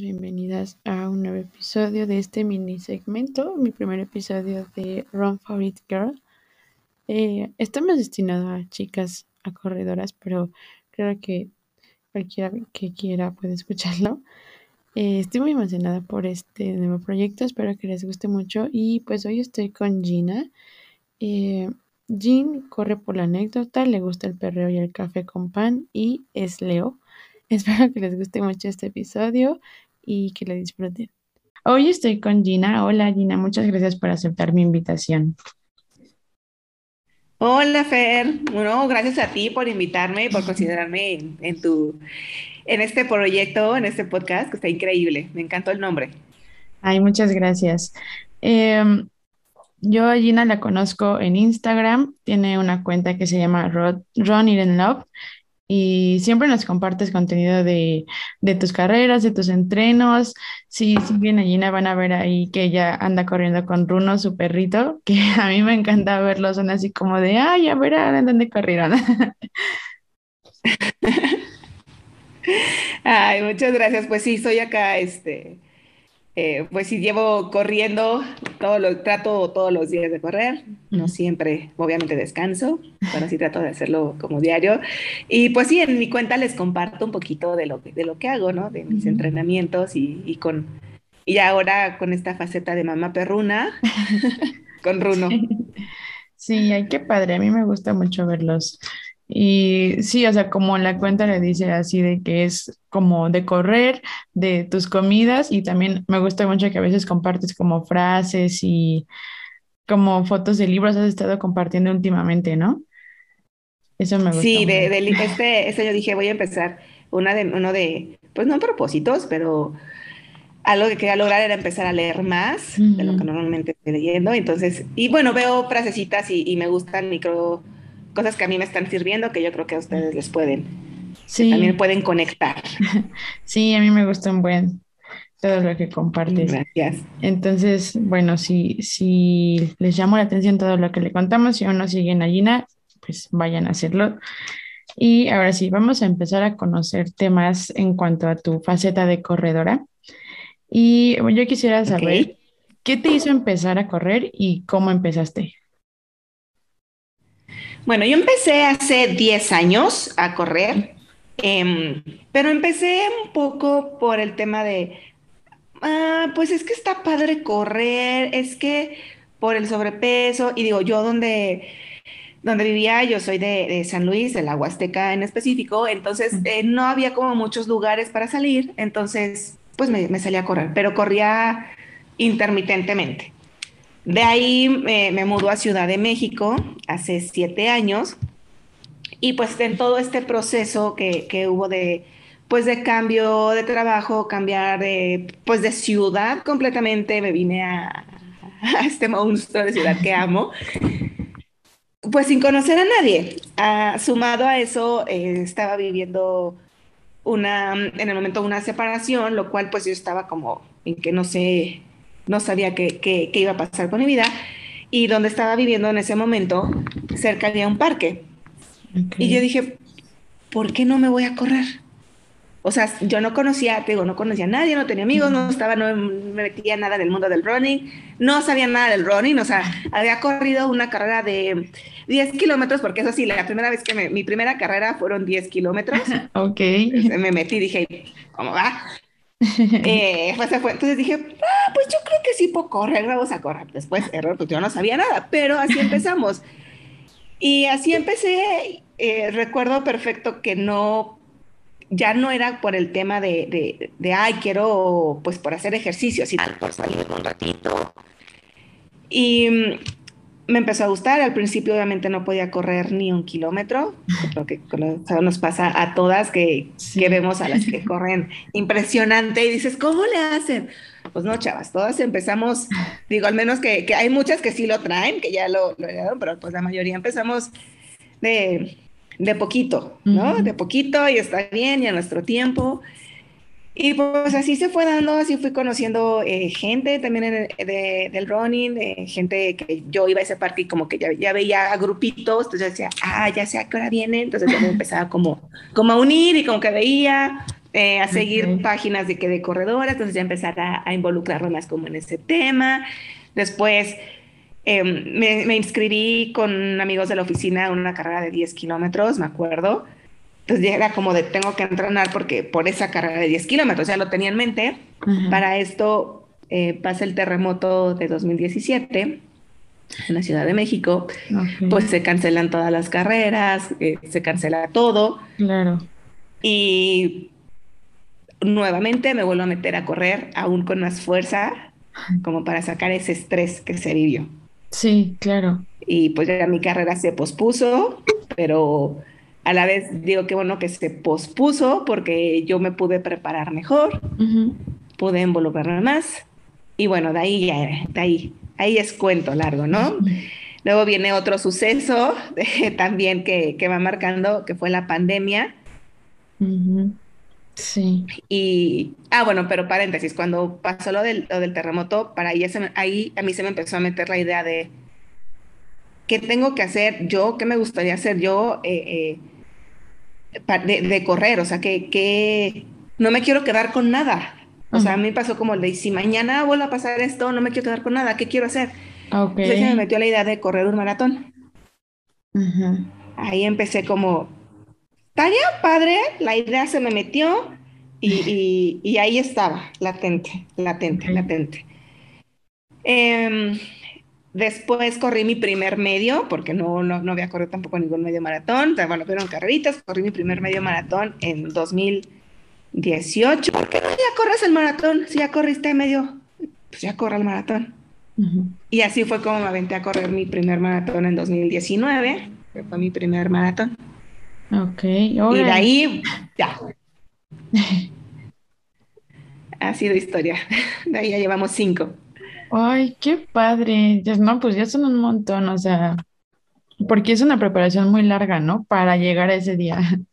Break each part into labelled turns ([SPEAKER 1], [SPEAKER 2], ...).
[SPEAKER 1] Bienvenidas a un nuevo episodio de este mini segmento, mi primer episodio de Run for It Girl. Eh, está más destinado a chicas, a corredoras, pero creo que cualquiera que quiera puede escucharlo. Eh, estoy muy emocionada por este nuevo proyecto, espero que les guste mucho y pues hoy estoy con Gina. Eh, Jean corre por la anécdota, le gusta el perreo y el café con pan y es Leo. Espero que les guste mucho este episodio y que lo disfruten. Hoy estoy con Gina. Hola Gina, muchas gracias por aceptar mi invitación.
[SPEAKER 2] Hola Fer, bueno, gracias a ti por invitarme y por considerarme en, tu, en este proyecto, en este podcast, que está increíble. Me encantó el nombre.
[SPEAKER 1] Ay, muchas gracias. Em, yo a Gina la conozco en Instagram, tiene una cuenta que se llama Run It in Love y siempre nos compartes contenido de, tus carreras, de tus entrenos. Si siguen a Gina van a ver ahí que ella anda corriendo con Runo, su perrito, que a mí me encanta verlos, son así como de, ay, a ver a dónde corrieron.
[SPEAKER 2] Ay, muchas gracias. Pues sí, soy acá, este, eh, pues sí, llevo corriendo, todo lo, trato todos los días de correr, no siempre, obviamente descanso, pero sí trato de hacerlo como diario. Y pues sí, en mi cuenta les comparto un poquito de lo, de lo que hago, ¿no? De mis entrenamientos y, y, con, y ahora con esta faceta de mamá perruna, con Runo.
[SPEAKER 1] Sí, ay, qué padre, a mí me gusta mucho verlos. Y sí, o sea, como la cuenta le dice así de que es como de correr, de tus comidas y también me gusta mucho que a veces compartes como frases y como fotos de libros has estado compartiendo últimamente, ¿no?
[SPEAKER 2] Eso me gusta. Sí, de, de, este, este yo dije, voy a empezar una de, uno de, pues no propósitos, pero algo que quería lograr era empezar a leer más de lo que normalmente estoy leyendo. Entonces, y bueno, veo frasecitas y, y me gustan creo cosas que a mí me están sirviendo que yo creo que a ustedes les pueden, sí. también pueden conectar.
[SPEAKER 1] Sí, a mí me gusta un buen todo lo que compartes.
[SPEAKER 2] Gracias.
[SPEAKER 1] Entonces, bueno, si, si les llamo la atención todo lo que le contamos, si aún no siguen a Gina, pues vayan a hacerlo. Y ahora sí, vamos a empezar a conocer temas en cuanto a tu faceta de corredora. Y yo quisiera saber, ¿qué te hizo empezar a correr y cómo empezaste?
[SPEAKER 2] Bueno, yo empecé hace 10 años a correr, em, pero empecé un poco por el tema de, ah, pues es que está padre correr, es que por el sobrepeso, y digo, yo donde, donde vivía, yo soy de, San Luis, de la Huasteca en específico, entonces eh, no había como muchos lugares para salir, entonces pues me, me salía a correr, pero corría intermitentemente. De ahí me mudó a Ciudad de México hace siete años y pues en todo este proceso que, que hubo de, pues de cambio de trabajo, cambiar de, pues de ciudad completamente, me vine a, este monstruo de ciudad que amo, pues sin conocer a nadie. Ah, sumado a eso, eh, estaba viviendo una, en el momento una separación, lo cual pues yo estaba como en que no sé no sabía qué, iba a pasar con mi vida. Y donde estaba viviendo en ese momento, cerca había un parque. Y yo dije, ¿por qué no me voy a correr? O sea, yo no conocía, te digo, no conocía a nadie, no tenía amigos, no estaba, no me metía nada del mundo del running, no sabía nada del running, o sea, había corrido una carrera de 10 kilómetros, porque eso sí, la primera vez que me, mi primera carrera fueron 10 kilómetros.
[SPEAKER 1] ok.
[SPEAKER 2] Me metí dije, ¿cómo va? Eh, pues Entonces dije, ah, pues yo creo que sí puedo correr, vamos a correr. Después, error, pues yo no sabía nada, pero así empezamos. y así empecé. Eh, recuerdo perfecto que no, ya no era por el tema de, de, de, ay, quiero, pues por hacer ejercicio, así, por salir un ratito. Y me empezó a gustar. Al principio obviamente no podía correr ni un kilómetro, lo que nos pasa a todas que, que, vemos a las que corren impresionante y dices, ¿cómo le hacen? Pues no, chavas, todas empezamos, digo, al menos que, que hay muchas que sí lo traen, que ya lo, lo pero pues la mayoría empezamos de, de poquito, ¿no? De poquito y está bien y a nuestro tiempo. Y pues así se fue dando, así fui conociendo eh, gente también de, del running, gente que yo iba a ese parque y como que ya, ya veía grupitos, entonces decía, ah, ya sé a qué hora viene, entonces me empezaba como, como a unir y como que veía, eh, a seguir páginas de que de corredoras, entonces ya empezar a, involucrarme más como en ese tema. Después em, me, inscribí con amigos de la oficina en una carrera de 10 kilómetros, me acuerdo. Entonces ya era como de tengo que entrenar porque por esa carrera de 10 kilómetros, ya lo tenía en mente. Para esto eh, pasa el terremoto de 2017 en la Ciudad de México, pues se cancelan todas las carreras, eh, se cancela todo.
[SPEAKER 1] Claro.
[SPEAKER 2] Y nuevamente me vuelvo a meter a correr, aún con más fuerza, como para sacar ese estrés que se vivió.
[SPEAKER 1] Sí, claro.
[SPEAKER 2] Y pues ya mi carrera se pospuso, pero a la vez digo que bueno que se pospuso porque yo me pude preparar mejor, pude involucrarme más y bueno, de ahí ya, de ahí, ahí es cuento largo, ¿no? Luego viene otro suceso también que, que, va marcando, que fue la pandemia.
[SPEAKER 1] Sí.
[SPEAKER 2] Y, ah, bueno, pero paréntesis, cuando pasó lo del, lo del terremoto, para ahí, ahí a mí se me empezó a meter la idea de qué tengo que hacer yo, qué me gustaría hacer yo eh, eh, de, correr, o sea, que, que no me quiero quedar con nada. O sea, a mí pasó como el de, si mañana vuelve a pasar esto, no me quiero quedar con nada, ¿qué quiero hacer?
[SPEAKER 1] Okay.
[SPEAKER 2] Entonces me metió la idea de correr un maratón. Ahí empecé como, estaría padre, la idea se me metió y, y, ahí estaba, latente, latente, latente. Em, después corrí mi primer medio, porque no, no, no había corrido tampoco ningún medio maratón. Bueno, fueron carreritas, corrí mi primer medio maratón en 2018. ¿Por qué no ya corres el maratón? Si ya corriste medio, pues ya corre el maratón. Y así fue como me aventé a correr mi primer maratón en 2019, que fue mi primer maratón.
[SPEAKER 1] Ok.
[SPEAKER 2] Y de ahí, ya. ha sido historia. De ahí ya llevamos cinco.
[SPEAKER 1] Ay, qué padre. No, pues ya son un montón, o sea, porque es una preparación muy larga, ¿no? Para llegar a ese día.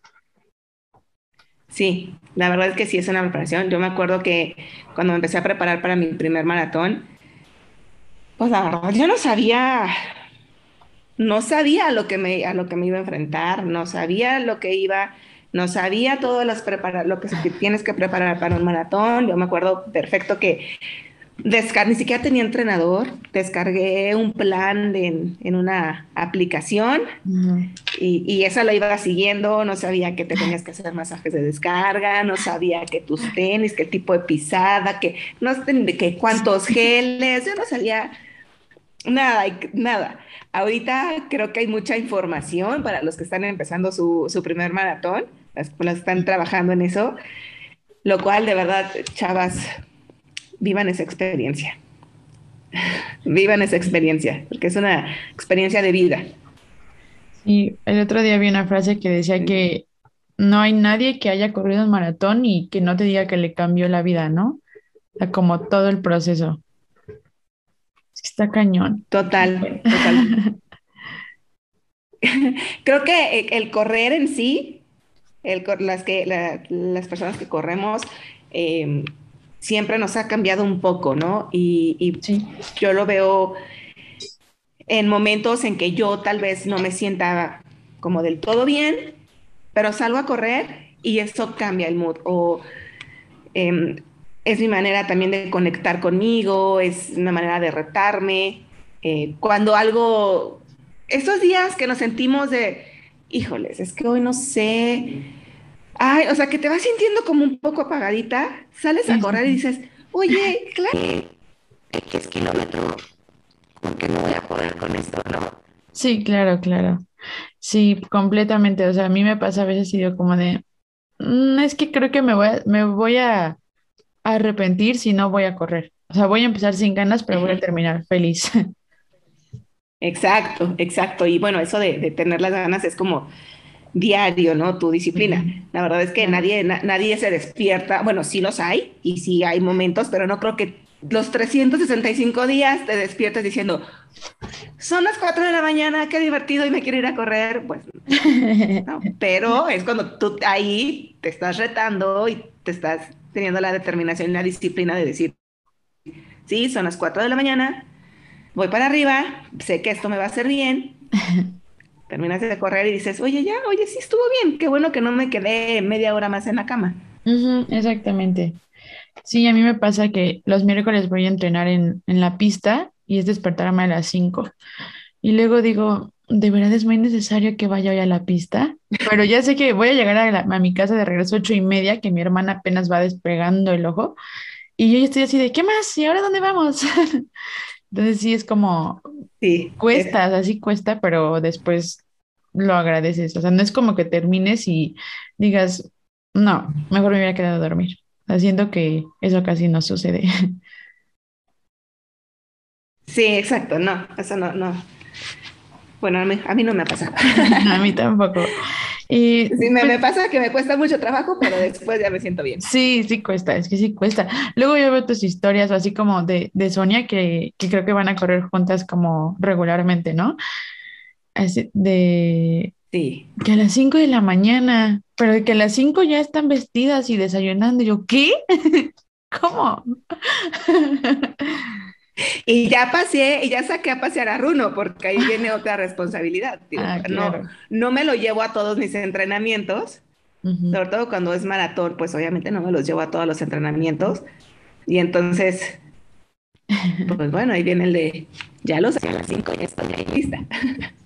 [SPEAKER 2] Sí, la verdad es que sí es una preparación. Yo me acuerdo que cuando me empecé a preparar para mi primer maratón, pues la verdad yo no sabía no sabía a lo que me, a lo que me iba a enfrentar, no sabía lo que iba, no sabía todo las preparar, lo que tienes que preparar para un maratón. Yo me acuerdo perfecto que ni siquiera tenía entrenador, descargué un plan en una aplicación y, y, esa lo iba siguiendo, no sabía que te tenías que hacer masajes de descarga, no sabía que tus tenis, el tipo de pisada, que no que cuántos geles, yo no sabía nada, nada. Ahorita creo que hay mucha información para los que están empezando su, primer maratón, las escuelas están trabajando en eso, lo cual de verdad, chavas, vivan esa experiencia. vivan esa experiencia, porque es una experiencia de vida.
[SPEAKER 1] Y el otro día vi una frase que decía que no hay nadie que haya corrido un maratón y que no te diga que le cambió la vida, ¿no? O sea, como todo el proceso. Está cañón.
[SPEAKER 2] Total, total. Creo que el correr en sí, el, las, que, las personas que corremos, em, siempre nos ha cambiado un poco, ¿no? Y, yo lo veo en momentos en que yo tal vez no me sienta como del todo bien, pero salgo a correr y eso cambia el mood. O em, es mi manera también de conectar conmigo, es una manera de retarme. Eh, cuando algo, esos días que nos sentimos de, híjoles, es que hoy no sé, ay, o sea, que te vas sintiendo como un poco apagadita, sales a correr y dices, oye, claro, X kilómetro, porque no voy a poder con esto, ¿no?
[SPEAKER 1] Sí, claro, claro. Sí, completamente. O sea, a mí me pasa a veces y digo como de, mm, es que creo que me voy me voy a arrepentir si no voy a correr. O sea, voy a empezar sin ganas, pero voy a terminar feliz.
[SPEAKER 2] Exacto, exacto. Y bueno, eso de, tener las ganas es como diario, ¿no? Tu disciplina. La verdad es que nadie, nadie se despierta. Bueno, sí los hay y sí hay momentos, pero no creo que los 365 días te despiertes diciendo, son las 4 de la mañana, qué divertido y me quiero ir a correr. Pues no, pero es cuando tú ahí te estás retando y te estás teniendo la determinación y la disciplina de decir, sí, son las 4 de la mañana, voy para arriba, sé que esto me va a hacer bien. Terminas de correr y dices, oye, ya, oye, sí estuvo bien, qué bueno que no me quedé media hora más en la cama.
[SPEAKER 1] exactamente. Sí, a mí me pasa que los miércoles voy a entrenar en, en la pista y es despertarme a las 5. Y luego digo, de verdad es muy necesario que vaya hoy a la pista, pero ya sé que voy a llegar a, mi casa de regreso ocho y media, que mi hermana apenas va despegando el ojo, y yo estoy así de, ¿qué más? ¿Y ahora dónde vamos? Entonces sí es como,
[SPEAKER 2] Sí,
[SPEAKER 1] cuesta, así cuesta, pero después lo agradeces. O sea, no es como que termines y digas, no, mejor me hubiera quedado a dormir. Haciendo que eso casi no sucede.
[SPEAKER 2] sí, exacto, no, eso no, no. Bueno, a mí, a mí no me ha pasado.
[SPEAKER 1] A mí tampoco. Y
[SPEAKER 2] Sí, me,
[SPEAKER 1] pues,
[SPEAKER 2] me pasa que me cuesta mucho trabajo, pero después ya me siento bien.
[SPEAKER 1] sí, sí cuesta, es que sí cuesta. Luego yo veo tus historias, o así como de, de Sonia, que, que creo que van a correr juntas como regularmente, ¿no? Así de
[SPEAKER 2] Sí.
[SPEAKER 1] que a las 5 de la mañana, pero que a las 5 ya están vestidas y desayunando. Y yo, ¿qué? ¿Cómo?
[SPEAKER 2] Y ya pasé, y ya saqué a pasear a Runo, porque ahí viene otra responsabilidad. digo,
[SPEAKER 1] Ah,
[SPEAKER 2] no,
[SPEAKER 1] claro.
[SPEAKER 2] no me lo llevo a todos mis entrenamientos, sobre todo cuando es maratón, pues obviamente no me los llevo a todos los entrenamientos. Y entonces, pues bueno, ahí viene el de, ya los saqué a las 5, ya estoy ahí lista.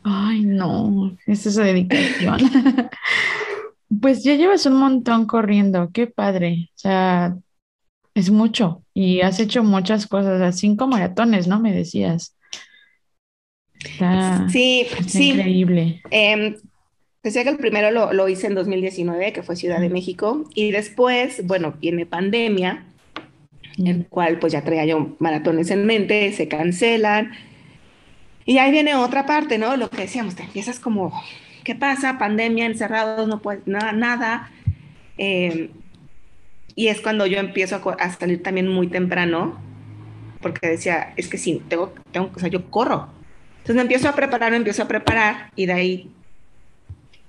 [SPEAKER 1] Ay, no, es esa dedicación. Pues ya llevas un montón corriendo, qué padre. O sea, es mucho y has hecho muchas cosas, cinco maratones, ¿no? Me decías. Está,
[SPEAKER 2] Sí, sí.
[SPEAKER 1] increíble.
[SPEAKER 2] em, decía que el primero lo, lo hice en 2019, que fue Ciudad de México, y después, bueno, viene pandemia, el cual pues ya traía yo maratones en mente, se cancelan. Y ahí viene otra parte, ¿no? Lo que decíamos, te empiezas como, ¿qué pasa? Pandemia, encerrados, no puedes nada, nada. Eh, y es cuando yo empiezo a, salir también muy temprano, porque decía, es que sí, tengo, tengo, o sea, yo corro. Entonces me empiezo a preparar, me empiezo a preparar, y de ahí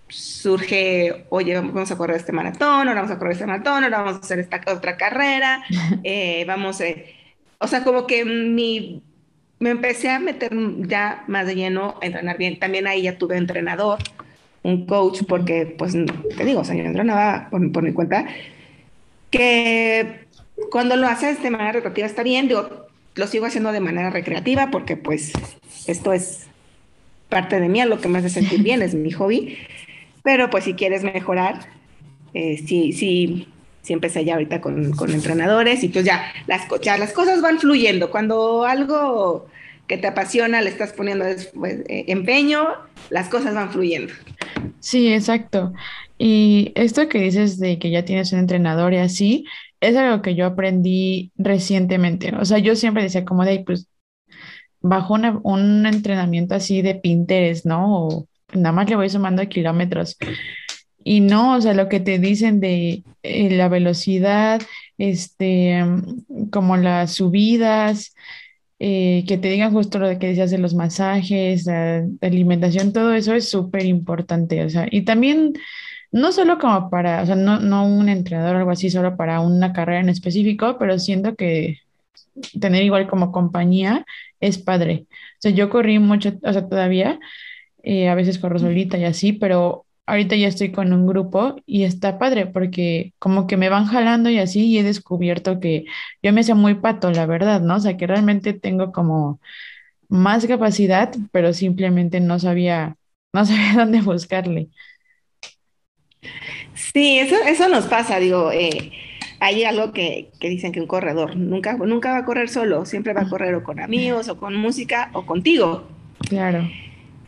[SPEAKER 2] surge, oye, vamos a correr este maratón, ahora vamos a correr este maratón, ahora vamos a hacer esta otra carrera, eh, vamos, eh, o sea, como que mi, me empecé a meter ya más de lleno a entrenar bien. También ahí ya tuve entrenador, un coach, porque, pues, te digo, o sea, yo entrenaba por, por mi cuenta, que cuando lo haces de manera recreativa está bien, digo, lo sigo haciendo de manera recreativa porque, pues, esto es parte de mí, lo que me hace sentir bien, es mi hobby. Pero pues si quieres mejorar, eh, sí, sí, sí empecé ya ahorita con, con entrenadores y pues ya las, ya las cosas van fluyendo. Cuando algo que te apasiona le estás poniendo pues, eh, empeño, las cosas van fluyendo.
[SPEAKER 1] Sí, exacto. Y esto que dices de que ya tienes un entrenador y así, es algo que yo aprendí recientemente. O sea, yo siempre decía como de, "Ay, pues, bajo una- un entrenamiento así de Pinterest, ¿no? O nada más le voy sumando kilómetros. Y no, o sea, lo que te dicen de eh, la velocidad, este, como las subidas, eh, que te digan justo lo que decías de los masajes, la, la alimentación, todo eso es súper importante. O sea, y también no solo como para, o sea, no, no un entrenador o algo así, solo para una carrera en específico, pero siento que tener igual como compañía es padre. O sea, yo corrí mucho, o sea, todavía, eh, a veces corro solita y así, pero ahorita ya estoy con un grupo y está padre porque como que me van jalando y así y he descubierto que yo me sé muy pato, la verdad, ¿no? O sea, que realmente tengo como más capacidad, pero simplemente no sabía, no sabía dónde buscarle.
[SPEAKER 2] Sí, eso, eso nos pasa, digo, eh, hay algo que, que dicen que un corredor nunca, nunca va a correr solo, siempre va a correr o con amigos o con música o contigo.
[SPEAKER 1] Claro.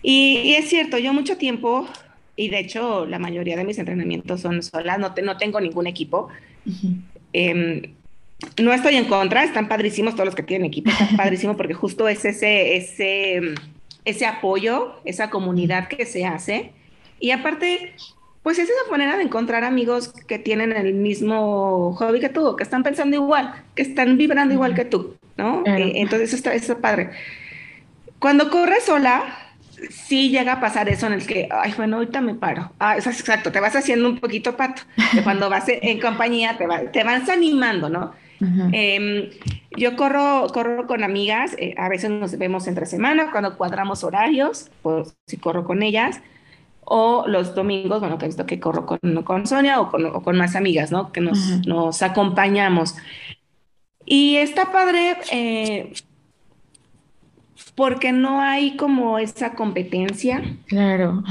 [SPEAKER 2] Y, y es cierto, yo mucho tiempo, y de hecho la mayoría de mis entrenamientos son solas, no, te- no tengo ningún equipo. Eh, no estoy en contra, están padrísimos todos los que tienen equipo, están padrísimos porque justo es ese, ese, ese apoyo, esa comunidad que se hace. Y aparte, pues es esa manera de encontrar amigos que tienen el mismo hobby que tú, que están pensando igual, que están vibrando igual que tú, ¿no?
[SPEAKER 1] Claro.
[SPEAKER 2] Eh, entonces eso está, eso está padre. Cuando corres sola, sí llega a pasar eso en el que, ay, bueno, ahorita me paro. Ah, eso es exacto, te vas haciendo un poquito pato. Que cuando vas en, compañía te, va- te vas animando, ¿no? Eh, yo corro, corro con amigas, eh, a veces nos vemos entre semana cuando cuadramos horarios, pues si corro con ellas, o los domingos, bueno, que he visto que corro con, con Sonia o con, o con, más amigas, ¿no? Que nos, nos acompañamos. Y está padre eh, porque no hay como esa competencia.
[SPEAKER 1] Claro.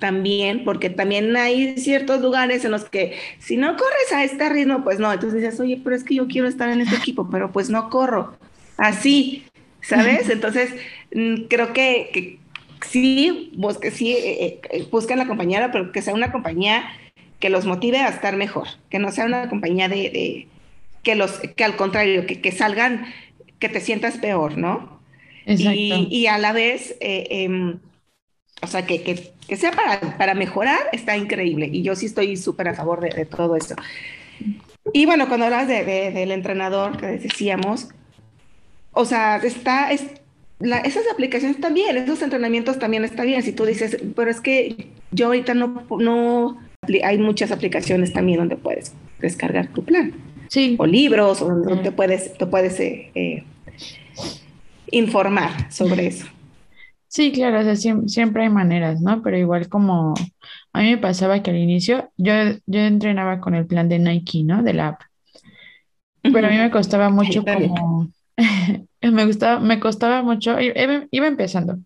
[SPEAKER 2] También, porque también hay ciertos lugares en los que si no corres a este ritmo, pues no. Entonces dices, oye, pero es que yo quiero estar en este equipo, pero pues no corro. Así, ¿sabes? Entonces, mm, creo que, que sí, busque, sí, eh, eh, busquen la compañera, pero que sea una compañía que los motive a estar mejor, que no sea una compañía de, que los, que al contrario, que, que, salgan, que te sientas peor, ¿no? Y, y, a la vez, eh, em, o sea, que, que, que, sea para, para mejorar, está increíble. Y yo sí estoy súper a favor de, de, todo eso. Y bueno, cuando hablas de, del entrenador que decíamos, o sea, está, es, esas aplicaciones también, esos entrenamientos también está bien. Si tú dices, pero es que yo ahorita no, no, hay muchas aplicaciones también donde puedes descargar tu plan.
[SPEAKER 1] Sí.
[SPEAKER 2] O libros, o donde te puedes, te puedes eh, eh, informar sobre eso.
[SPEAKER 1] Sí, claro, o sea, siempre, hay maneras, ¿no? Pero igual como a mí me pasaba que al inicio yo, yo entrenaba con el plan de Nike, ¿no? De la app. Pero a mí me costaba mucho como me gustaba, me costaba mucho, iba, empezando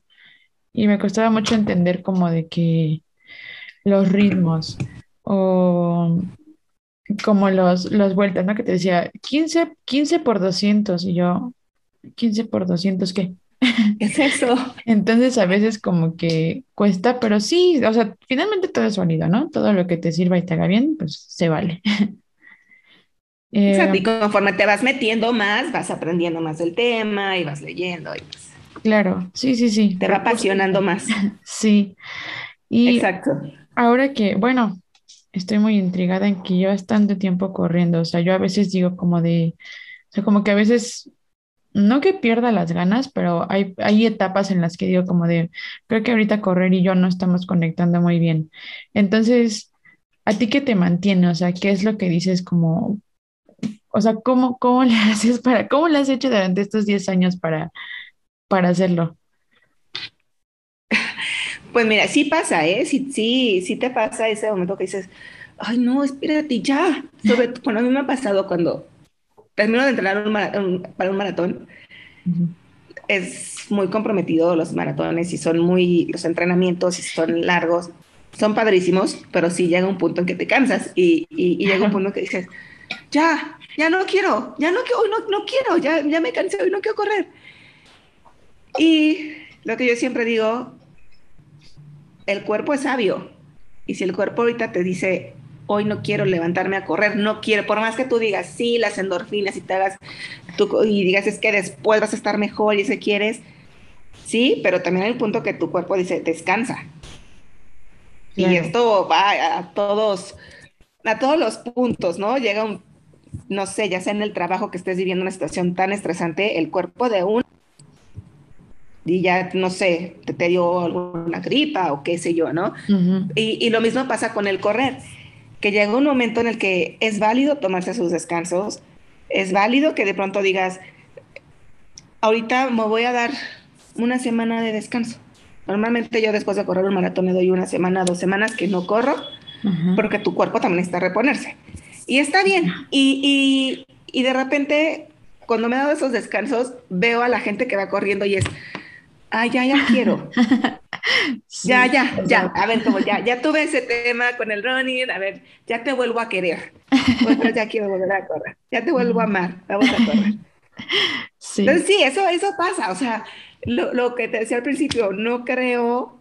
[SPEAKER 1] y me costaba mucho entender como de que los ritmos o como los, los vueltas, ¿no? Que te decía 15, 15 por 200 y yo, 15 por 200, ¿qué?
[SPEAKER 2] ¿Qué es eso?
[SPEAKER 1] Entonces a veces como que cuesta, pero sí, o sea, finalmente todo es válido, ¿no? Todo lo que te sirva y te haga bien, pues se vale.
[SPEAKER 2] Exacto, y eh, conforme te vas metiendo más, vas aprendiendo más del tema y vas leyendo. Y pues,
[SPEAKER 1] claro, sí, sí, sí.
[SPEAKER 2] Te va apasionando más.
[SPEAKER 1] Sí.
[SPEAKER 2] Y Exacto.
[SPEAKER 1] Ahora que, bueno, estoy muy intrigada en que llevas tanto tiempo corriendo, o sea, yo a veces digo como de, o sea, como que a veces, no que pierda las ganas, pero hay, hay etapas en las que digo como de, creo que ahorita correr y yo no estamos conectando muy bien. Entonces, ¿a ti qué te mantiene? O sea, ¿qué es lo que dices como, o sea, ¿cómo, cómo le haces para, cómo le has hecho durante estos 10 años para, para hacerlo?
[SPEAKER 2] Pues mira, sí pasa, ¿eh? Sí, sí, sí te pasa ese momento que dices, ay, no, espérate, ya. Sobre, bueno, a mí me ha pasado cuando termino de entrenar para un maratón. Es muy comprometido los maratones y son muy, los entrenamientos y son largos, son padrísimos, pero sí llega un punto en que te cansas y, y, y llega un punto en que dices, ya, ya no quiero, ya no, hoy no, no quiero, ya, ya me cansé, hoy no quiero correr. Y lo que yo siempre digo, el cuerpo es sabio. Y si el cuerpo ahorita te dice, hoy no quiero levantarme a correr, no quiero, por más que tú digas, sí, las endorfinas y te hagas, tú, y digas, es que después vas a estar mejor y si quieres, sí, pero también hay un punto que tu cuerpo dice, descansa. Y esto va a todos, a todos los puntos, ¿no? Llega un, no sé, ya sea en el trabajo que estés viviendo una situación tan estresante, el cuerpo de un y ya, no sé, te, te dio alguna gripa o qué sé yo, ¿no? y, y, lo mismo pasa con el correr, que llega un momento en el que es válido tomarse sus descansos, es válido que de pronto digas, ahorita me voy a dar una semana de descanso. Normalmente yo después de correr un maratón me doy una semana, dos semanas que no corro, porque tu cuerpo también necesita reponerse. Y está bien. Y, y, y, de repente, cuando me he dado esos descansos, veo a la gente que va corriendo y es, ah, ya, ya quiero. ya, ya, ya. A ver, como ya, ya tuve ese tema con el running, a ver, ya te vuelvo a querer. Pues ya quiero volver a correr. Ya te vuelvo a amar. Vamos a correr. Sí. Entonces, sí, eso, eso pasa. O sea, lo, lo que te decía al principio, no creo,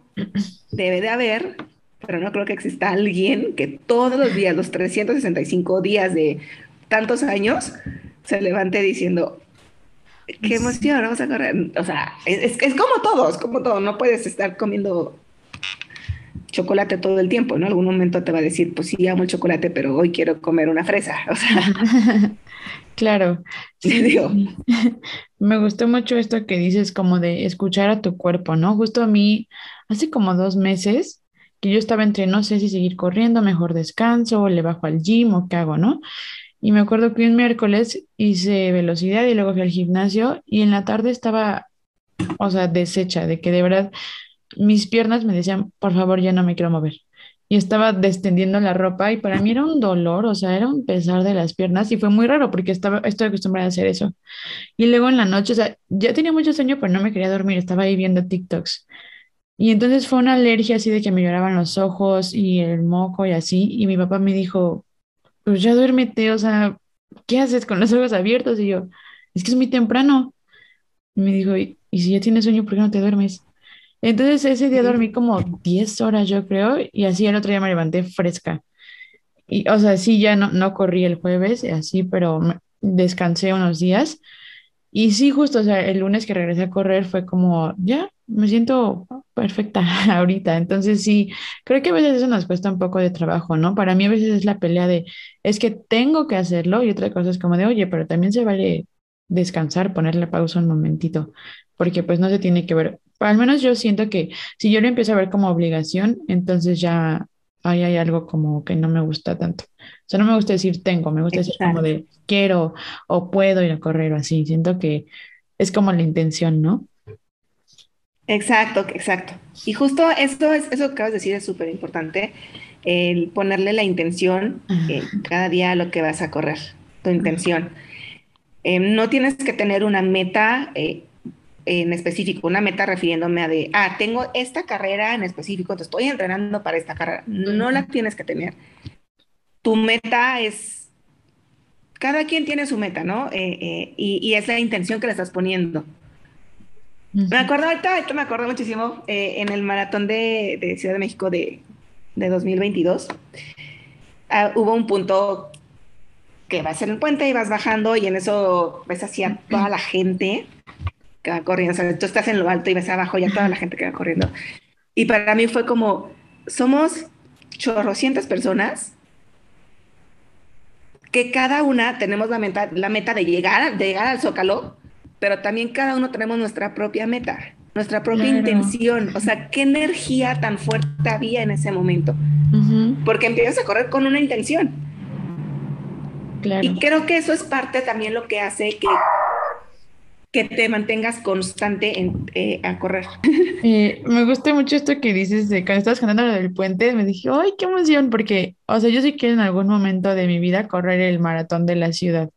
[SPEAKER 2] debe de haber pero no creo que exista alguien que todos los días, los 365 días de tantos años, se levante diciendo, qué emoción, vamos a correr. O sea, es, es, como todo, es como todo, no puedes estar comiendo chocolate todo el tiempo, ¿no? Algún momento te va a decir, pues sí, amo el chocolate, pero hoy quiero comer una fresa, o sea.
[SPEAKER 1] Claro.
[SPEAKER 2] Sí, digo.
[SPEAKER 1] Me gustó mucho esto que dices como de escuchar a tu cuerpo, ¿no? Justo a mí, hace como dos meses, que yo estaba entre no sé si seguir corriendo, mejor descanso, le bajo al gym o qué hago, ¿no? Y me acuerdo que un miércoles hice velocidad y luego fui al gimnasio y en la tarde estaba, o sea, deshecha de que de verdad mis piernas me decían, por favor, ya no me quiero mover. Y estaba descendiendo la ropa y para mí era un dolor, o sea, era un pesar de las piernas y fue muy raro porque estaba, estoy acostumbrada a hacer eso. Y luego en la noche, o sea, ya tenía mucho sueño, pero no me quería dormir, estaba ahí viendo TikToks. Y entonces fue una alergia así de que me lloraban los ojos y el moco y así. Y mi papá me dijo, pues ya duérmete, o sea, ¿qué haces con los ojos abiertos? Y yo, es que es muy temprano. Y me dijo, y, y si ya tienes sueño, ¿por qué no te duermes? Entonces ese día dormí como 10 horas, yo creo, y así el otro día me levanté fresca. Y, o sea, sí, ya no, no corrí el jueves, así, pero me- descansé unos días. Y sí, justo, o sea, el lunes que regresé a correr fue como, ya, me siento perfecta ahorita. Entonces sí, creo que a veces eso nos cuesta un poco de trabajo, ¿no? Para mí a veces es la pelea de, es que tengo que hacerlo y otra cosa es como de, oye, pero también se vale descansar, ponerle pausa un momentito, porque pues no se tiene que ver, al menos yo siento que si yo lo empiezo a ver como obligación, entonces ya ahí hay algo como que no me gusta tanto. O sea, no me gusta decir tengo, me gusta decir como de quiero o puedo ir a correr o así. Siento que es como la intención, ¿no?
[SPEAKER 2] Exacto, exacto. Y justo esto es, eso que acabas de decir es súper importante, el ponerle la intención eh, cada día a lo que vas a correr, tu intención. Eh, no tienes que tener una meta eh, en específico, una meta refiriéndome a de, ah, tengo esta carrera en específico, te estoy entrenando para esta carrera. No la tienes que tener. Tu meta es, cada quien tiene su meta, ¿no? Eh, eh, y, y, es la intención que le estás poniendo. Me acuerdo ahorita, ahorita me acuerdo muchísimo eh, en el maratón de, de, Ciudad de México de, de 2022. Uh, hubo un punto que vas en el puente y vas bajando y en eso ves hacia toda la gente que va corriendo. O sea, tú estás en lo alto y ves abajo ya toda la gente que va corriendo. Y para mí fue como, somos chorrocientas personas que cada una tenemos la meta, la meta de, llegar, de llegar al zócalo, pero también cada uno tenemos nuestra propia meta, nuestra propia
[SPEAKER 1] Claro,
[SPEAKER 2] intención. O sea, qué energía tan fuerte había en ese momento. Porque empiezas a correr con una intención.
[SPEAKER 1] claro.
[SPEAKER 2] Y creo que eso es parte también lo que hace que, que te mantengas constante en, eh, a correr.
[SPEAKER 1] Eh, me gusta mucho esto que dices de cuando estabas cantando lo del puente, me dije, ¡ay, qué emoción! Porque, o sea, yo sí quiero en algún momento de mi vida correr el maratón de la ciudad.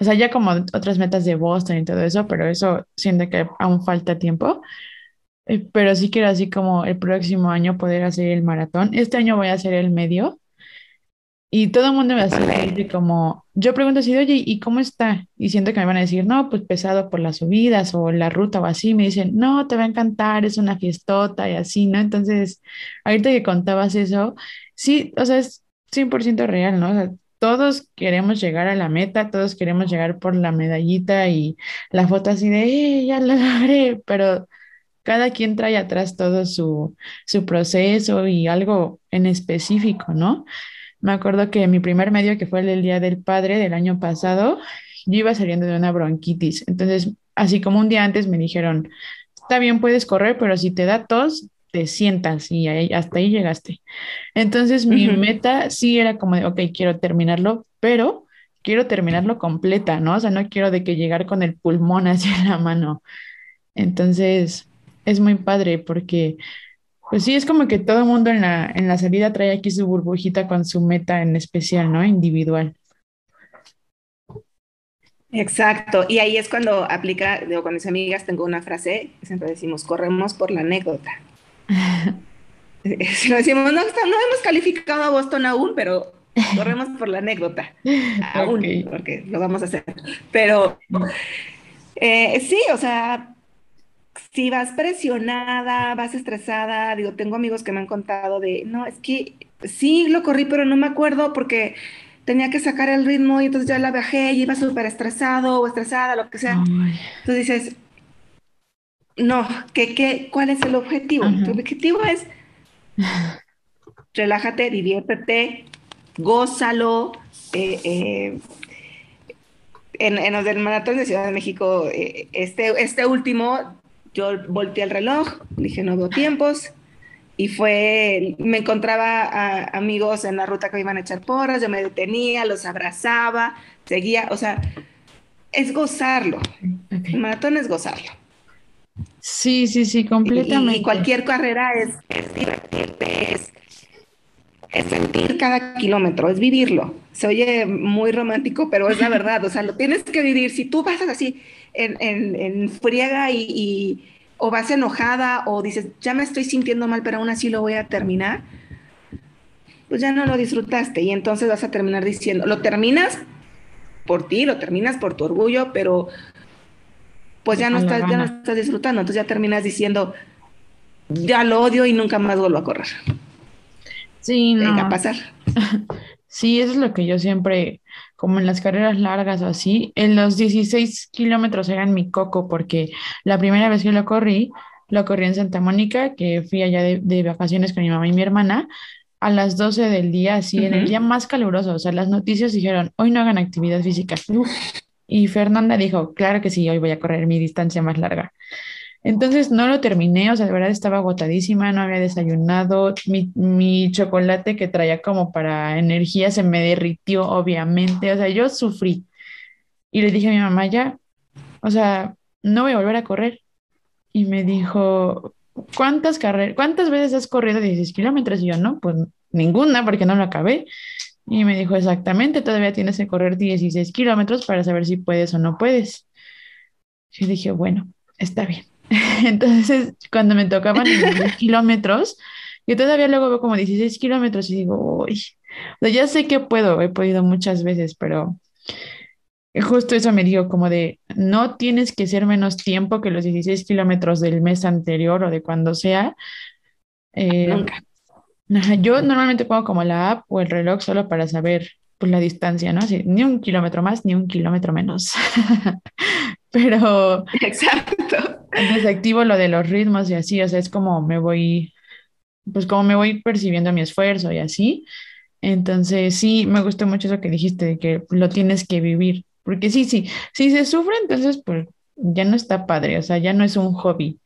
[SPEAKER 1] O sea, ya como otras metas de Boston y todo eso, pero eso siento que aún falta tiempo. Eh, pero sí quiero así como el próximo año poder hacer el maratón. Este año voy a hacer el medio y todo el mundo me dice como, yo pregunto así, oye, ¿y cómo está? Y siento que me van a decir, no, pues pesado por las subidas o la ruta o así. Me dicen, no, te va a encantar, es una fiestota y así, ¿no? Entonces, ahorita que contabas eso, sí, o sea, es 100% real, ¿no? O sea, todos queremos llegar a la meta, todos queremos llegar por la medallita y la foto así de, eh, ya lo logré, pero cada quien trae atrás todo su, su proceso y algo en específico, ¿no? Me acuerdo que mi primer medio, que fue el del Día del Padre del año pasado, yo iba saliendo de una bronquitis. Entonces, así como un día antes me dijeron, está bien, puedes correr, pero si te da tos, te sientas y ahí- hasta ahí llegaste. Entonces,
[SPEAKER 2] Uh
[SPEAKER 1] mi
[SPEAKER 2] -huh.
[SPEAKER 1] meta sí era como de, ok, quiero terminarlo, pero quiero terminarlo completa, ¿no? O sea, no quiero de que llegar con el pulmón hacia la mano. Entonces, es muy padre porque, pues sí, es como que todo el mundo en la, en la salida trae aquí su burbujita con su meta en especial, ¿no? Individual.
[SPEAKER 2] Exacto, y ahí es cuando aplica, digo, con mis amigas tengo una frase, siempre decimos, corremos por la anécdota. Si lo decimos, no, no hemos calificado a Boston aún, pero corremos por la anécdota, aún, porque lo vamos a hacer. Pero eh, sí, o sea, si vas presionada, vas estresada, digo, tengo amigos que me han contado de, no, es que sí lo corrí, pero no me acuerdo porque tenía que sacar el ritmo y entonces ya la bajé y iba súper estresado o estresada, lo que sea.
[SPEAKER 1] Ay,
[SPEAKER 2] Entonces dices, no, ¿qué, qué, ¿cuál es el objetivo? Tu objetivo es relájate, diviértete, gózalo. Eh, eh, en, en, los del maratón de Ciudad de México, eh, este, este último, yo volteé el reloj, dije no veo tiempos, y fue, me encontraba a amigos en la ruta que me iban a echar porras, yo me detenía, los abrazaba, seguía, o sea, es gozarlo. El maratón es gozarlo.
[SPEAKER 1] Sí, sí, sí,
[SPEAKER 2] Y,
[SPEAKER 1] completamente.
[SPEAKER 2] y cualquier carrera es, es divertirte, es, es sentir cada kilómetro, es vivirlo. Se oye muy romántico, pero es la verdad, o sea, lo tienes que vivir. Si tú vas así en, en, en friega y, y- o vas enojada o dices, ya me estoy sintiendo mal, pero aún así lo voy a terminar, pues ya no lo disfrutaste y entonces vas a terminar diciendo, lo terminas por ti, lo terminas por tu orgullo, pero pues ya no estás, ya no estás disfrutando, entonces ya terminas diciendo, ya lo odio y nunca más vuelvo a correr.
[SPEAKER 1] Sí,
[SPEAKER 2] Venga a
[SPEAKER 1] no.
[SPEAKER 2] pasar.
[SPEAKER 1] Sí, eso es lo que yo siempre, como en las carreras largas o así, en los 16 kilómetros eran mi coco, porque la primera vez que lo corrí, lo corrí en Santa Mónica, que fui allá de, de vacaciones con mi mamá y mi hermana, a las 12 del día, así, en el día más caluroso, o sea, las noticias dijeron, hoy no hagan actividad física. Y Fernanda dijo, claro que sí, hoy voy a correr mi distancia más larga. Entonces no lo terminé, o sea, de verdad estaba agotadísima, no había desayunado, mi, mi chocolate que traía como para energía se me derritió, obviamente, o sea, yo sufrí. Y le dije a mi mamá, ya, o sea, no voy a volver a correr. Y me dijo, ¿cuántas carreras, cuántas veces has corrido 16 kilómetros? Y yo, no, pues ninguna, porque no lo acabé. Y me dijo, exactamente, todavía tienes que correr 16 kilómetros para saber si puedes o no puedes. Y dije, bueno, está bien. Entonces, cuando me tocaban los 10 kilómetros, yo todavía luego veo como 16 kilómetros y digo, uy, o sea, ya sé que puedo, he podido muchas veces, pero justo eso me dijo como de, no tienes que ser menos tiempo que los 16 kilómetros del mes anterior o de cuando sea. Eh,
[SPEAKER 2] Nunca.
[SPEAKER 1] yo normalmente pongo como la app o el reloj solo para saber pues, la distancia, ¿no? Así, ni un kilómetro más, ni un kilómetro menos. Pero
[SPEAKER 2] Exacto.
[SPEAKER 1] Desactivo lo de los ritmos y así, o sea, es como me voy, pues como me voy percibiendo mi esfuerzo y así. Entonces, sí, me gustó mucho eso que dijiste, de que lo tienes que vivir, porque sí, sí, si se sufre, entonces pues ya no está padre, o sea, ya no es un hobby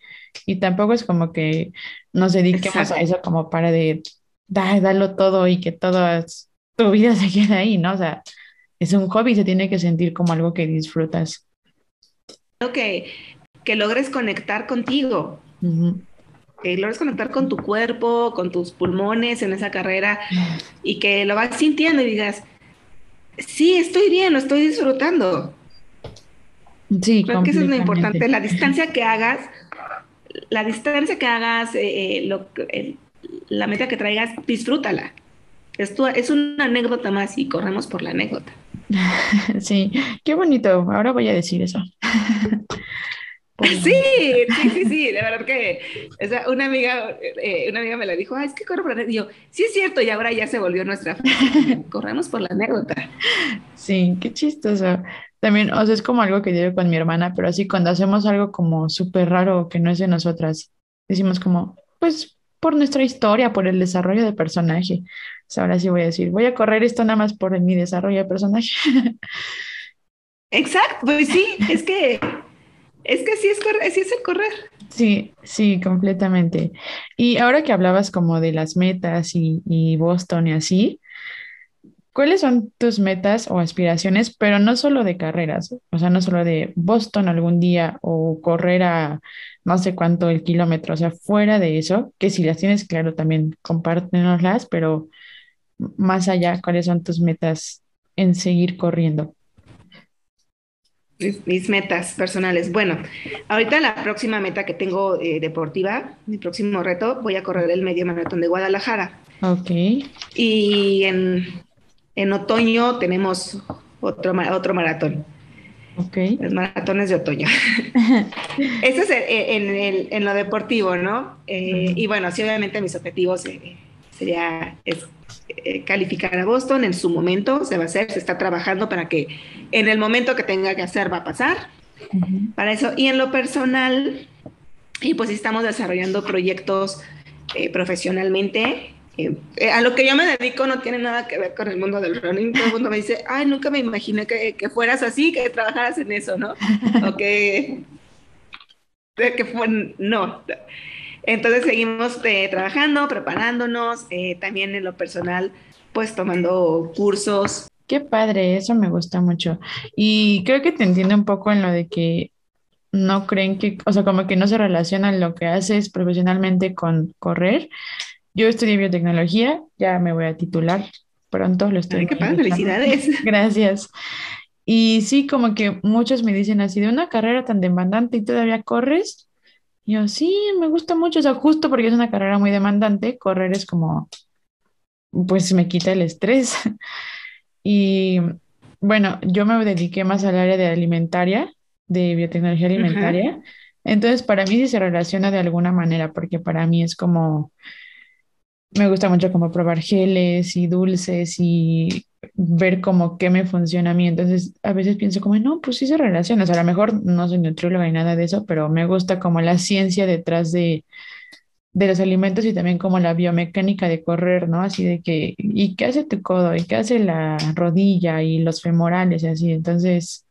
[SPEAKER 1] y tampoco es como que nos dediquemos a
[SPEAKER 2] Exacto.
[SPEAKER 1] eso como para de, da, dalo todo y que toda tu vida se quede ahí, ¿no? O sea, es un hobby, se tiene que sentir como algo que disfrutas.
[SPEAKER 2] Creo que, logres conectar contigo, que logres conectar con tu cuerpo, con tus pulmones en esa carrera y que lo vas sintiendo y digas, sí, estoy bien, lo estoy disfrutando.
[SPEAKER 1] Sí,
[SPEAKER 2] Creo que eso es lo importante, la distancia que hagas, la distancia que hagas, eh, eh, lo, la meta que traigas, disfrútala. Esto es una anécdota más y corremos por la anécdota.
[SPEAKER 1] Sí, qué bonito. Ahora voy a decir eso.
[SPEAKER 2] Sí, sí, sí, sí, de verdad que o sea, una amiga, eh, una amiga me la dijo, ah, es que corro por la anécdota. Y yo, sí es cierto, y ahora ya se volvió nuestra. Corremos por la anécdota.
[SPEAKER 1] Sí, qué chistoso. También, o sea, es como algo que digo con mi hermana, pero así cuando hacemos algo como súper raro que no es de nosotras, decimos como, pues por nuestra historia, por el desarrollo del personaje. O sea, ahora sí voy a decir, voy a correr esto nada más por mi desarrollo de personaje.
[SPEAKER 2] Exacto, pues sí, es que, es que sí es, correr, sí es el correr.
[SPEAKER 1] Sí, sí, completamente. Y ahora que hablabas como de las metas y, y Boston y así, ¿cuáles son tus metas o aspiraciones, pero no solo de carreras? O sea, no solo de Boston algún día o correr a no sé cuánto el kilómetro, o sea, fuera de eso, que si las tienes claro también compártenoslas, pero más allá, ¿cuáles son tus metas en seguir corriendo?
[SPEAKER 2] Mis, mis metas personales. Bueno, ahorita la próxima meta que tengo eh, deportiva, mi próximo reto, voy a correr el medio maratón de Guadalajara.
[SPEAKER 1] Ok,
[SPEAKER 2] Y en, en otoño tenemos otro, otro maratón,
[SPEAKER 1] ok.
[SPEAKER 2] los maratones de otoño. Eso es en, en, lo deportivo, ¿no? Eh, y bueno, sí, obviamente mis objetivos eh, sería es, eh, calificar a Boston en su momento, se va a hacer, se está trabajando para que en el momento que tenga que hacer va a pasar.
[SPEAKER 1] Ujú.
[SPEAKER 2] para eso. Y en lo personal, y pues estamos desarrollando proyectos eh, profesionalmente. Eh, eh, a lo que yo me dedico no tiene nada que ver con el mundo del running. Todo el mundo me dice, ay, nunca me imaginé que, que fueras así, que trabajaras en eso, ¿no? O que, que fue, no. Entonces seguimos eh, trabajando, preparándonos, eh, también en lo personal, pues tomando cursos.
[SPEAKER 1] Qué padre, eso me gusta mucho. Y creo que te entiendo un poco en lo de que no creen que, o sea, como que no se relacionan lo que haces profesionalmente con correr. Yo estudié biotecnología, ya me voy a titular pronto, lo estoy.
[SPEAKER 2] Ay, qué padre, felicidades.
[SPEAKER 1] Gracias. Y sí, como que muchos me dicen así, de una carrera tan demandante y todavía corres. Y yo, sí, me gusta mucho, o sea, justo porque es una carrera muy demandante, correr es como, pues me quita el estrés. Y bueno, yo me dediqué más al área de alimentaria, de biotecnología alimentaria. Entonces, para mí sí se relaciona de alguna manera, porque para mí es como, me gusta mucho como probar geles y dulces y ver como qué me funciona a mí. Entonces, a veces pienso como, no, pues sí se relaciona. O sea, a lo mejor no soy nutrióloga ni nada de eso, pero me gusta como la ciencia detrás de, de los alimentos y también como la biomecánica de correr, ¿no? Así de que, ¿y qué hace tu codo? ¿Y qué hace la rodilla y los femorales y así? Entonces,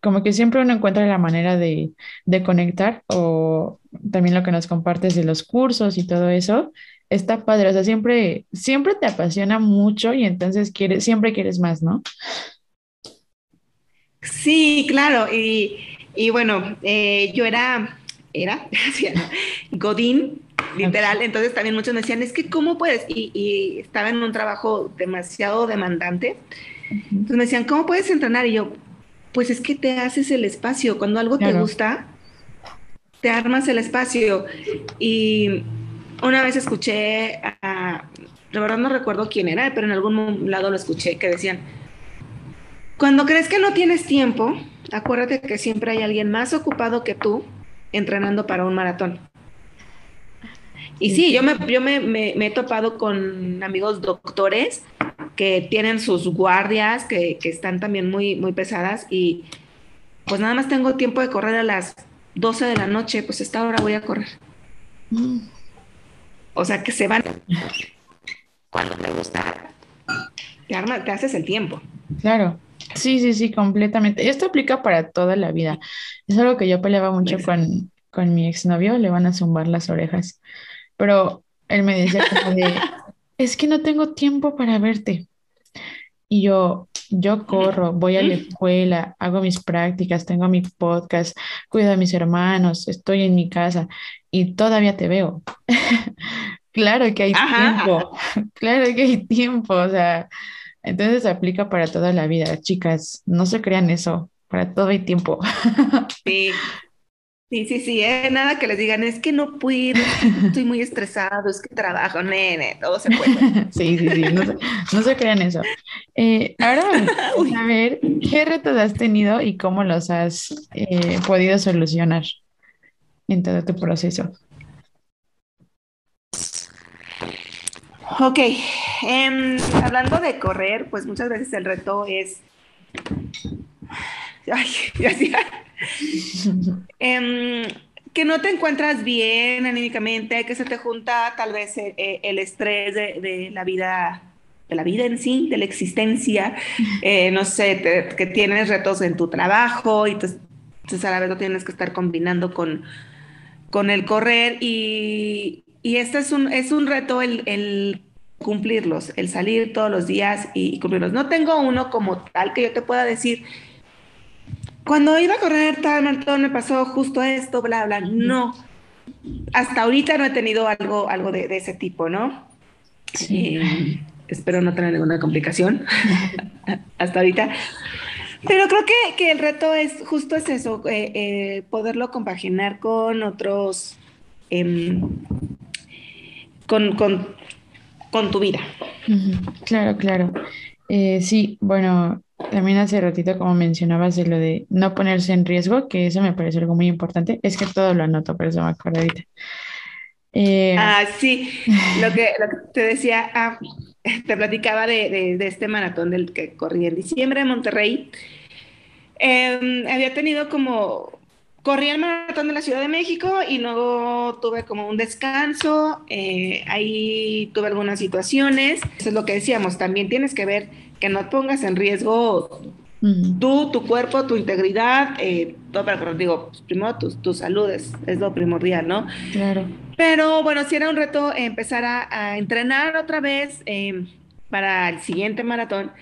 [SPEAKER 1] como que siempre uno encuentra la manera de, de conectar o también lo que nos compartes de los cursos y todo eso, está padre, o sea, siempre, siempre te apasiona mucho y entonces quieres, siempre quieres más, ¿no?
[SPEAKER 2] Sí, claro, y, y bueno, eh, yo era, era, Godín, literal. Entonces también muchos me decían, es que ¿cómo puedes? Y, estaba en un trabajo demasiado demandante. Entonces me decían, ¿cómo puedes entrenar? Y yo, pues es que te haces el espacio. Cuando algo te gusta, te armas el espacio. Y una vez escuché, a, verdad no recuerdo quién era, pero en algún lado lo escuché, que decían, cuando crees que no tienes tiempo, acuérdate que siempre hay alguien más ocupado que tú entrenando para un maratón. Y sí, yo me, yo me, me, he topado con amigos doctores que tienen sus guardias, que, que, están también muy, muy pesadas y pues nada más tengo tiempo de correr a las 12 de la noche, pues esta hora voy a correr. Mm. O sea, que se van cuando me gusta, te, arma, te haces el tiempo.
[SPEAKER 1] Claro. Sí, sí, sí, completamente. Esto aplica para toda la vida. Es algo que yo peleaba mucho con, con mi exnovio, le van a zumbar las orejas pero él me decía como de, es que no tengo tiempo para verte. Y yo, yo corro, voy a la escuela, hago mis prácticas, tengo mi podcast, cuido a mis hermanos, estoy en mi casa y todavía te veo. Claro que hay tiempo, claro que hay tiempo, o sea, entonces aplica para toda la vida, chicas, no se crean eso, para todo hay tiempo.
[SPEAKER 2] Sí, Sí, sí, sí, ¿eh? nada que les digan, es que no puedo, estoy muy estresado, es que trabajo, nene, todo se puede.
[SPEAKER 1] Sí, sí, sí, no se, crean eso. Eh, ahora a ver, ¿qué retos has tenido y cómo los has eh, podido solucionar en todo tu proceso?
[SPEAKER 2] Ok, em, hablando de correr, pues muchas veces el reto es... Ay, ya, ya. Em, que no te encuentras bien anímicamente, que se te junta tal vez eh, eh, el, estrés de, la vida, de la vida en sí, de la existencia, eh, no sé, que tienes retos en tu trabajo y entonces a la vez lo tienes que estar combinando con, con el correr y, y este es un, es un reto el, cumplirlos, el salir todos los días y, y cumplirlos. No tengo uno como tal que yo te pueda decir, cuando iba a correr tal maratón me pasó justo esto, bla, bla. No. Hasta ahorita no he tenido algo, algo de, ese tipo, ¿no? Sí. Eh, espero no tener ninguna complicación hasta ahorita. Pero creo que, que, el reto es justo es eso, eh, eh, poderlo compaginar con otros, em, con, con, con, tu vida.
[SPEAKER 1] Claro, claro. sí, bueno, también hace ratito, como mencionabas, de lo de no ponerse en riesgo, que eso me parece algo muy importante. Es que todo lo anoto, pero eso me acuerdo ahorita.
[SPEAKER 2] Eh, ah, sí, lo que, te decía, ah, te platicaba de, este maratón del que corrí en diciembre en Monterrey. Em, había tenido como, corrí el maratón de la Ciudad de México y luego tuve como un descanso, eh, ahí tuve algunas situaciones. Eso es lo que decíamos, también tienes que ver que no pongas en riesgo tú, tu cuerpo, tu integridad, eh, todo, pero digo, pues, primero tu, salud es, lo primordial, ¿no?
[SPEAKER 1] Claro.
[SPEAKER 2] Pero bueno, sí era un reto empezar a, entrenar otra vez em, para el siguiente maratón.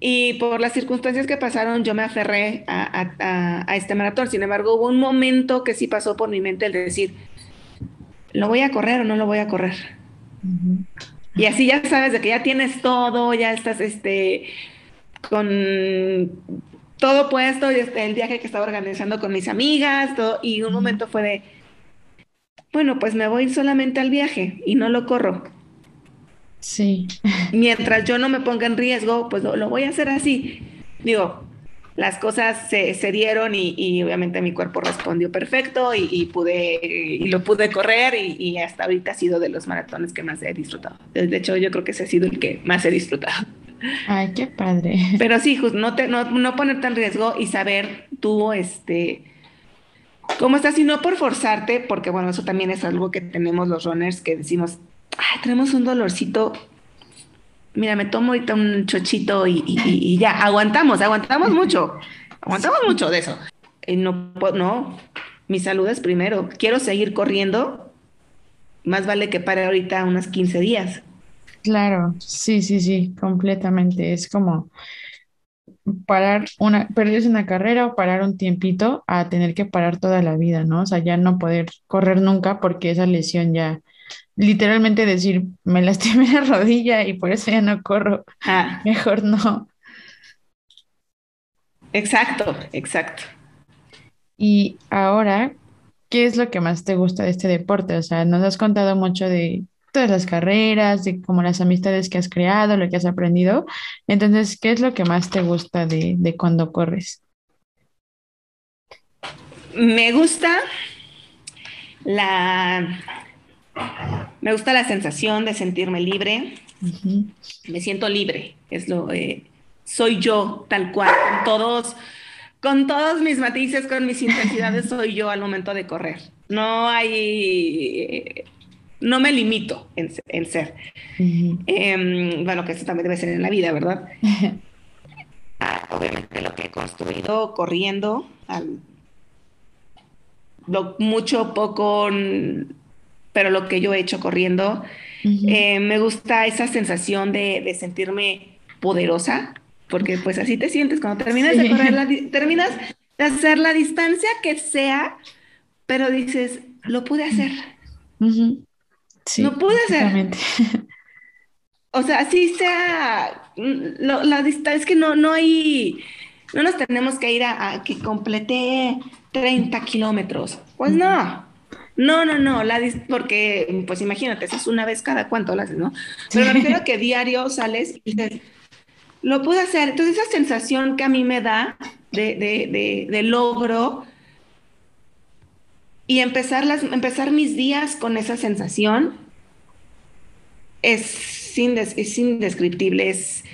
[SPEAKER 2] y por las circunstancias que pasaron, yo me aferré a, este maratón. Sin embargo, hubo un momento que sí pasó por mi mente el decir, ¿lo voy a correr o no lo voy a correr? Y así ya sabes de que ya tienes todo, ya estás este, con todo puesto, este, el viaje que estaba organizando con mis amigas, todo, y un momento fue de, bueno, pues me voy solamente al viaje y no lo corro.
[SPEAKER 1] Sí.
[SPEAKER 2] Mientras yo no me ponga en riesgo, pues lo, voy a hacer así. Digo, las cosas se, se dieron y, obviamente mi cuerpo respondió perfecto y, pude y lo pude correr y, hasta ahorita ha sido de los maratones que más he disfrutado. De hecho, yo creo que ese ha sido el que más he disfrutado.
[SPEAKER 1] Ay, qué padre.
[SPEAKER 2] Pero sí, no, te, no, no ponerte en riesgo y saber tú, este, cómo estás y no por forzarte, porque bueno, eso también es algo que tenemos los runners que decimos, ay, tenemos un dolorcito. Mira, me tomo ahorita un chochito y, ya, aguantamos, aguantamos mucho, aguantamos mucho de eso. Y no, no, mi salud es primero. Quiero seguir corriendo, más vale que pare ahorita unos 15 días.
[SPEAKER 1] Claro, sí, sí, sí, completamente. Es como parar una, perderse una carrera o parar un tiempito a tener que parar toda la vida, ¿no? O sea, ya no poder correr nunca porque esa lesión ya, literalmente decir, me lastimé la rodilla y por eso ya no corro. Ah. Mejor no.
[SPEAKER 2] Exacto, exacto.
[SPEAKER 1] Y ahora, ¿qué es lo que más te gusta de este deporte? O sea, nos has contado mucho de todas las carreras, de como las amistades que has creado, lo que has aprendido. Entonces, ¿qué es lo que más te gusta de, de cuando corres?
[SPEAKER 2] Me gusta la me gusta la sensación de sentirme libre. Me siento libre, es lo eh, soy yo tal cual, con todos con todos mis matices, con mis intensidades soy yo al momento de correr. No hay no me limito en, ser. Em, bueno, que eso también debe ser en la vida, ¿verdad? Ah, obviamente lo que he construido corriendo, lo mucho, poco, pero lo que yo he hecho corriendo, eh, me gusta esa sensación de, sentirme poderosa, porque pues así te sientes cuando terminas de correr, terminas de hacer la distancia que sea, pero dices, lo pude hacer no pude hacer. O sea, así sea, la distancia es que no, no hay, no nos tenemos que ir a, que complete 30 kilómetros. Pues no. No, no, no, la porque, pues imagínate, eso es una vez cada cuánto lo haces, ¿no? Pero me refiero a que diario sales y dices, lo pude hacer. Entonces, esa sensación que a mí me da de, de, de logro, y empezar, las, empezar mis días con esa sensación es, indescriptible, es,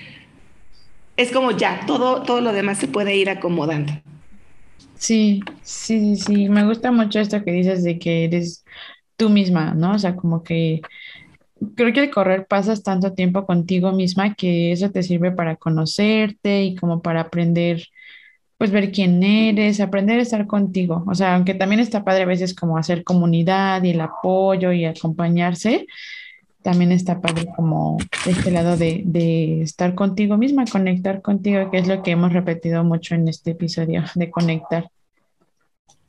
[SPEAKER 2] es como ya, todo, todo lo demás se puede ir acomodando.
[SPEAKER 1] Sí, sí, sí, me gusta mucho esto que dices de que eres tú misma, ¿no? O sea, como que creo que al correr pasas tanto tiempo contigo misma que eso te sirve para conocerte y como para aprender pues ver quién eres, aprender a estar contigo. O sea, aunque también está padre a veces como hacer comunidad y el apoyo y acompañarse, también está padre como este lado de, de estar contigo misma, conectar contigo, que es lo que hemos repetido mucho en este episodio, de conectar.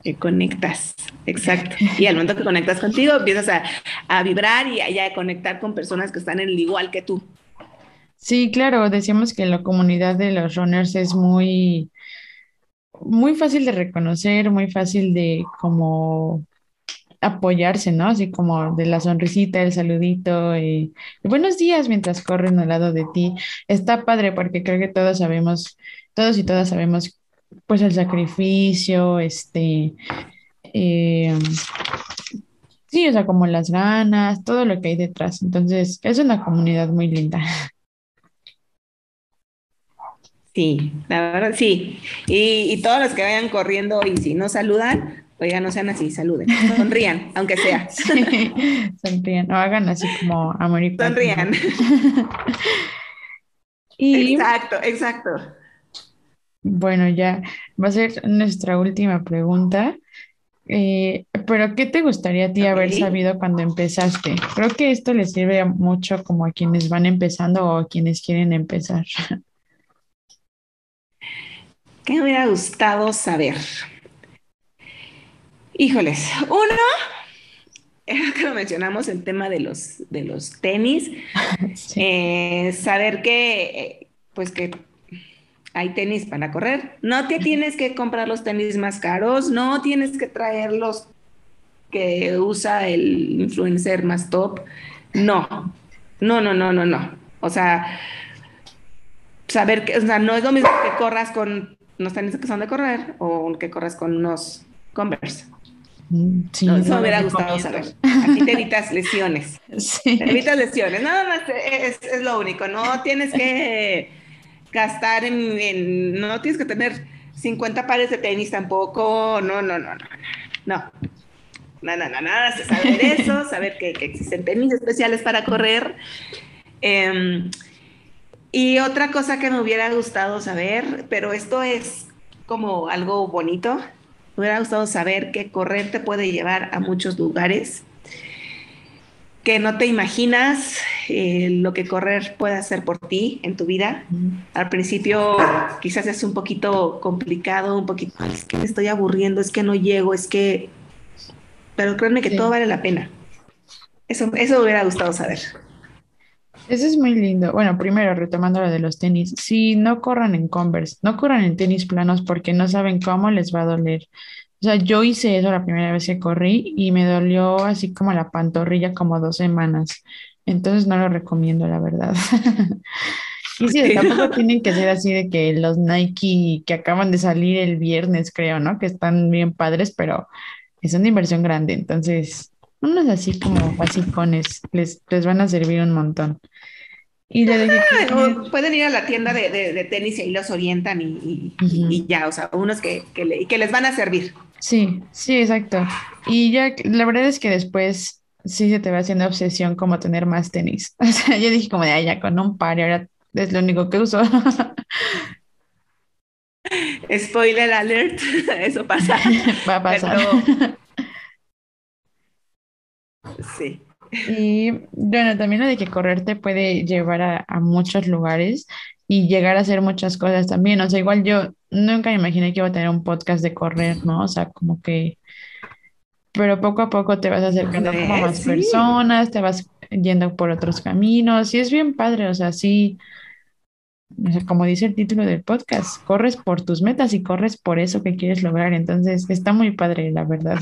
[SPEAKER 2] Que conectas, exacto. Y al momento que conectas contigo, empiezas a, a vibrar y a, a conectar con personas que están en el igual que tú.
[SPEAKER 1] Sí, claro, decíamos que la comunidad de los runners es muy, muy fácil de reconocer, muy fácil de como apoyarse, ¿no? Así como de la sonrisita, el saludito y, buenos días mientras corren al lado de ti. Está padre porque creo que todos sabemos, todos y todas sabemos, pues el sacrificio, este, eh, sí, o sea, como las ganas, todo lo que hay detrás. Entonces, es una comunidad muy linda.
[SPEAKER 2] Sí, la verdad, sí. Y, todos los que vayan corriendo y si no saludan, oigan, no sean así, saluden, sonrían, aunque sea.
[SPEAKER 1] Sí, sonrían, o hagan así como amor y
[SPEAKER 2] Sonrían. exacto, exacto.
[SPEAKER 1] Bueno, ya va a ser nuestra última pregunta. Eh, pero, ¿qué te gustaría a ti haber sabido cuando empezaste? Creo que esto le sirve mucho como a quienes van empezando o a quienes quieren empezar.
[SPEAKER 2] ¿Qué me hubiera gustado saber? Híjoles, uno, es que lo mencionamos, el tema de los, de los tenis, eh, saber que, pues que hay tenis para correr, no te tienes que comprar los tenis más caros, no tienes que traer los que usa el influencer más top, no, no, no, no, no, no, o sea, saber que, o sea, no es lo mismo que corras con unos tenis que son de correr o que corras con unos Converse. Mm, sí, no, eso me hubiera gustado saber. Aquí te evitas lesiones. Sí. Te evitas lesiones. Nada más es, es, lo único. No tienes que gastar en, No tienes que tener 50 pares de tenis tampoco. No, no, no, no. No. Nada, nada, nada. Saber eso, saber que, que existen tenis especiales para correr. Eh, y otra cosa que me hubiera gustado saber, pero esto es como algo bonito, me hubiera gustado saber que correr te puede llevar a muchos lugares, que no te imaginas eh, lo que correr puede hacer por ti en tu vida. Al principio quizás es un poquito complicado, un poquito, es que me estoy aburriendo, es que no llego, es que... Pero créanme que todo vale la pena. Eso, eso me hubiera gustado saber.
[SPEAKER 1] Eso es muy lindo. Bueno, primero, retomando lo de los tenis, si no corran en Converse, no corran en tenis planos porque no saben cómo les va a doler. O sea, yo hice eso la primera vez que corrí y me dolió así como la pantorrilla como dos semanas. Entonces no lo recomiendo, la verdad. Y sí, tampoco tienen que ser así de que los Nike que acaban de salir el viernes, creo, ¿no? Que están bien padres, pero es una inversión grande. Entonces, unos así como basicones les, les van a servir un montón.
[SPEAKER 2] Y pueden ir a la tienda de, tenis y ahí los orientan y, ya, o sea, unos que, que, les van a servir.
[SPEAKER 1] Sí, sí, exacto. Y ya, la verdad es que después sí se te va haciendo obsesión como tener más tenis. O sea, yo dije como de, ay, ya con un par y ahora es lo único que uso.
[SPEAKER 2] Spoiler alert, eso pasa.
[SPEAKER 1] Va a pasar.
[SPEAKER 2] Sí.
[SPEAKER 1] Y bueno, también lo de que correr te puede llevar a, muchos lugares y llegar a hacer muchas cosas también. O sea, igual yo nunca me imaginé que iba a tener un podcast de correr, ¿no? O sea, como que, pero poco a poco te vas acercando a más personas, te vas yendo por otros caminos y es bien padre, o sea, sí como dice el título del podcast, corres por tus metas y corres por eso que quieres lograr. Entonces, está muy padre, la verdad.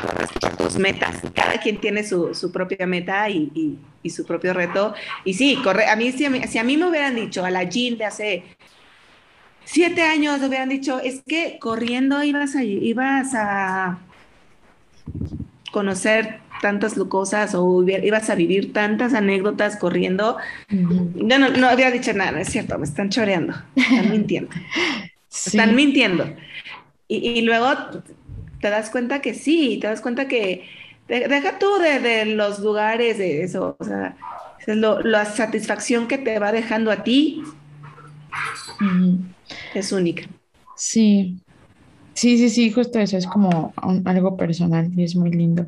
[SPEAKER 2] Corres por tus metas. Cada quien tiene su, su propia meta y, y, su propio reto. Y sí, corre. A mí, si a mí, si a mí me hubieran dicho a la Jean de hace siete años, me hubieran dicho, es que corriendo ibas a, ibas a conocer tantas cosas o ibas a vivir tantas anécdotas corriendo. no, no había dicho nada, es cierto, me están choreando, están mintiendo. Están mintiendo. Y, luego te das cuenta que sí, te das cuenta que deja tú de, los lugares, de eso, o sea, es la satisfacción que te va dejando a ti es única.
[SPEAKER 1] Sí, sí, sí, sí, justo eso, es como algo personal y es muy lindo.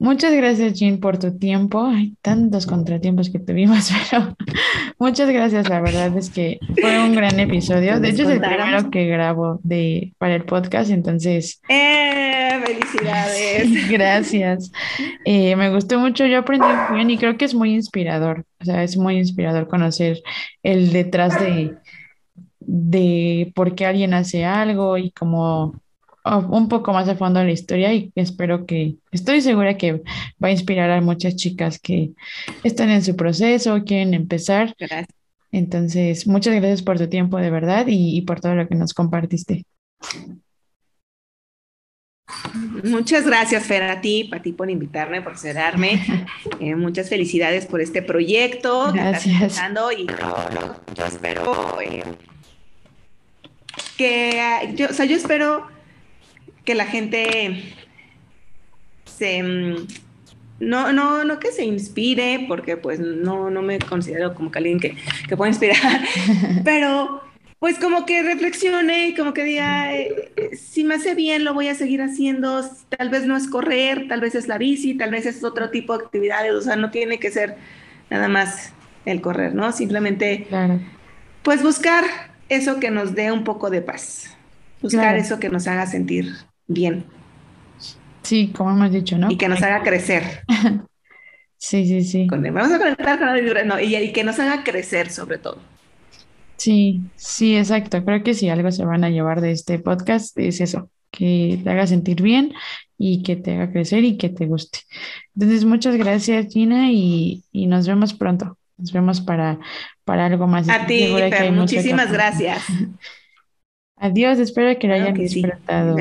[SPEAKER 1] Muchas gracias, Jean, por tu tiempo. Hay tantos contratiempos que tuvimos, pero muchas gracias. La verdad es que fue un gran episodio. De hecho, es el primero que grabo de, para el podcast, entonces.
[SPEAKER 2] ¡Eh! ¡Felicidades!
[SPEAKER 1] gracias. Eh, me gustó mucho. Yo aprendí muy bien y creo que es muy inspirador. O sea, es muy inspirador conocer el detrás de, de por qué alguien hace algo y cómo un poco más a fondo la historia y espero que, estoy segura que va a inspirar a muchas chicas que están en su proceso, quieren empezar. Entonces, muchas gracias por tu tiempo de verdad y, por todo lo que nos compartiste.
[SPEAKER 2] Muchas gracias, Fer, a ti, a ti por invitarme, por cerrarme. Eh, muchas felicidades por este proyecto
[SPEAKER 1] gracias.
[SPEAKER 2] y yo, espero eh, que, yo, o sea, yo espero que la gente se... Mm, no, no, no que se inspire, porque pues no, no me considero como que alguien que, que pueda inspirar, pero pues como que reflexione, como que diga, eh, si me hace bien, lo voy a seguir haciendo, tal vez no es correr, tal vez es la bici, tal vez es otro tipo de actividades, o sea, no tiene que ser nada más el correr, ¿no? Simplemente, pues buscar eso que nos dé un poco de paz, buscar eso que nos haga sentir bien.
[SPEAKER 1] Sí, como hemos dicho, ¿no?
[SPEAKER 2] Y que nos haga crecer.
[SPEAKER 1] sí, sí, sí.
[SPEAKER 2] vamos a conectar con la vibra, no, y, y que nos haga crecer sobre todo.
[SPEAKER 1] Sí, sí, exacto. Creo que si algo se van a llevar de este podcast es eso, que te haga sentir bien y que te haga crecer y que te guste. Entonces, muchas gracias, Gina, y, y nos vemos pronto. Nos vemos para, para algo más.
[SPEAKER 2] A ti, muchísimas gracias.
[SPEAKER 1] Adiós, espero que lo hayan disfrutado.